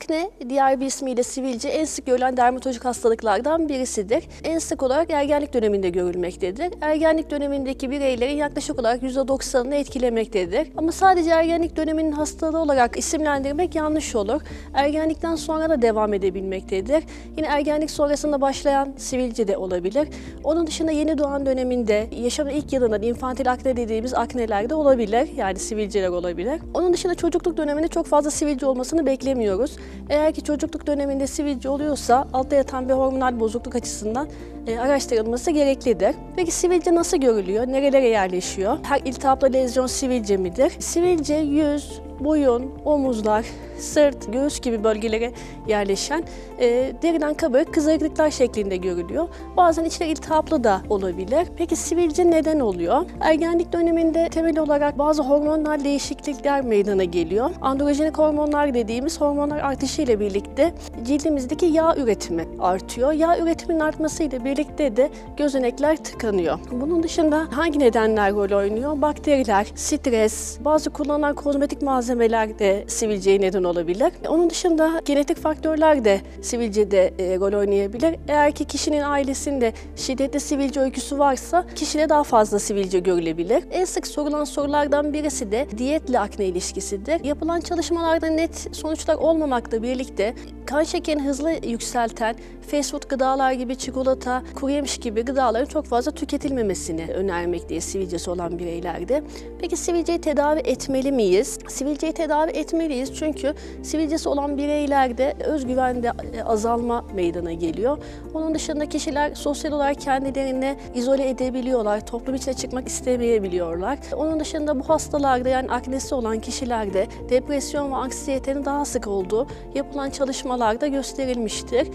Akne, diğer bir ismiyle sivilce en sık görülen dermatolojik hastalıklardan birisidir. En sık olarak ergenlik döneminde görülmektedir. Ergenlik dönemindeki bireylerin yaklaşık olarak %90'ını etkilemektedir. Ama sadece ergenlik döneminin hastalığı olarak isimlendirmek yanlış olur. Ergenlikten sonra da devam edebilmektedir. Yine ergenlik sonrasında başlayan sivilce de olabilir. Onun dışında yeni doğan döneminde yaşamın ilk yılında infantil akne dediğimiz akneler de olabilir. Yani sivilceler olabilir. Onun dışında çocukluk döneminde çok fazla sivilce olmasını beklemiyoruz. Eğer ki çocukluk döneminde sivilce oluyorsa altta yatan bir hormonal bozukluk açısından araştırılması gereklidir. Peki sivilce nasıl görülüyor? Nerelere yerleşiyor? Her iltihaplı lezyon sivilce midir? Sivilce yüz, boyun, omuzlar, sırt, göğüs gibi bölgelere yerleşen e, deriden kabarık kızarıklıklar şeklinde görülüyor. Bazen içler iltihaplı da olabilir. Peki sivilce neden oluyor? Ergenlik döneminde temel olarak bazı hormonal değişiklikler meydana geliyor. Androjenik hormonlar dediğimiz hormonlar artışı ile birlikte cildimizdeki yağ üretimi artıyor. Yağ üretiminin artmasıyla birlikte de gözenekler tıkanıyor. Bunun dışında hangi nedenler rol oynuyor? Bakteriler, stres, bazı kullanılan kozmetik malzemeler de sivilceye neden olabilir. Onun dışında genetik faktörler de sivilcede e, rol oynayabilir. Eğer ki kişinin ailesinde şiddetli sivilce öyküsü varsa kişide daha fazla sivilce görülebilir. En sık sorulan sorulardan birisi de diyetle akne ilişkisidir. Yapılan çalışmalarda net sonuçlar olmamakla birlikte kan şekerini hızlı yükselten fast food gıdalar gibi çikolata, kuru yemiş gibi gıdaların çok fazla tüketilmemesini önermekteyiz sivilcesi olan bireylerde. Peki sivilceyi tedavi etmeli miyiz? Sivilceyi tedavi etmeliyiz çünkü sivilcesi olan bireylerde özgüvende e, azalma meydana geliyor. Onun dışında kişiler sosyal olarak kendilerini izole edebiliyorlar, toplum içine çıkmak istemeyebiliyorlar. Onun dışında bu hastalarda yani aknesi olan kişilerde depresyon ve anksiyetenin daha sık olduğu yapılan çalışmalarda gösterilmiştir.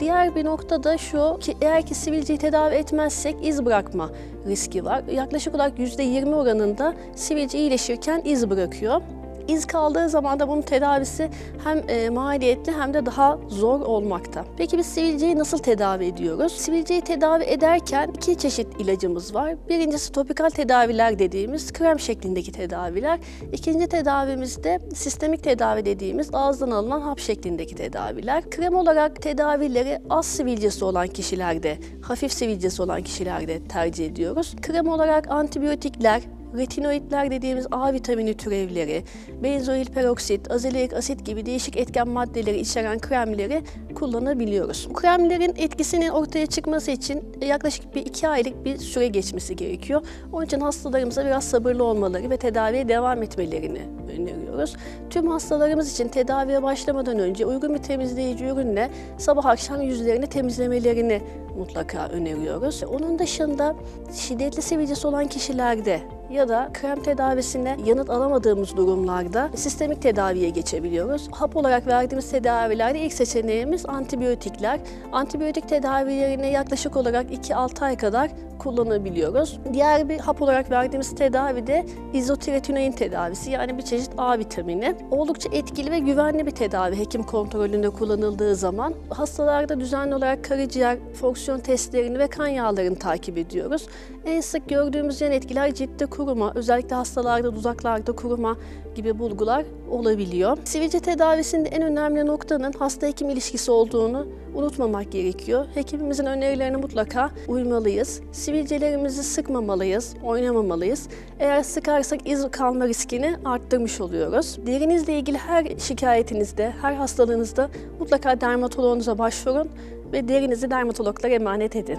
Diğer bir nokta da şu ki eğer ki sivilceyi tedavi etmezsek iz bırakma riski var. Yaklaşık olarak %20 oranında sivilce iyileşirken iz bırakıyor. İz kaldığı zaman da bunun tedavisi hem e, maliyetli hem de daha zor olmakta. Peki biz sivilceyi nasıl tedavi ediyoruz? Sivilceyi tedavi ederken iki çeşit ilacımız var. Birincisi topikal tedaviler dediğimiz krem şeklindeki tedaviler. İkinci tedavimiz de sistemik tedavi dediğimiz ağızdan alınan hap şeklindeki tedaviler. Krem olarak tedavileri az sivilcesi olan kişilerde, hafif sivilcesi olan kişilerde tercih ediyoruz. Krem olarak antibiyotikler, retinoidler dediğimiz A vitamini türevleri, benzoil peroksit, azelik asit gibi değişik etken maddeleri içeren kremleri kullanabiliyoruz. Kremlerin etkisinin ortaya çıkması için yaklaşık bir iki aylık bir süre geçmesi gerekiyor. Onun için hastalarımıza biraz sabırlı olmaları ve tedaviye devam etmelerini öneriyoruz. Tüm hastalarımız için tedaviye başlamadan önce uygun bir temizleyici ürünle sabah akşam yüzlerini temizlemelerini mutlaka öneriyoruz. Onun dışında şiddetli sivilcesi olan kişilerde ya da krem tedavisine yanıt alamadığımız durumlarda sistemik tedaviye geçebiliyoruz. Hap olarak verdiğimiz tedavilerde ilk seçeneğimiz antibiyotikler. Antibiyotik tedavilerine yaklaşık olarak 2-6 ay kadar kullanabiliyoruz. Diğer bir hap olarak verdiğimiz tedavi de izotiretinoin tedavisi yani bir çeşit A vitamini. Oldukça etkili ve güvenli bir tedavi hekim kontrolünde kullanıldığı zaman. Hastalarda düzenli olarak karaciğer fonksiyon testlerini ve kan yağlarını takip ediyoruz. En sık gördüğümüz yan etkiler ciltte kuruma, özellikle hastalarda dudaklarda kuruma gibi bulgular olabiliyor. Sivilce tedavisinde en önemli noktanın hasta hekim ilişkisi olduğunu unutmamak gerekiyor. Hekimimizin önerilerine mutlaka uymalıyız. Sivilcelerimizi sıkmamalıyız, oynamamalıyız. Eğer sıkarsak iz kalma riskini arttırmış oluyoruz. Derinizle ilgili her şikayetinizde, her hastalığınızda mutlaka dermatoloğunuza başvurun ve derinizi dermatologlara emanet edin.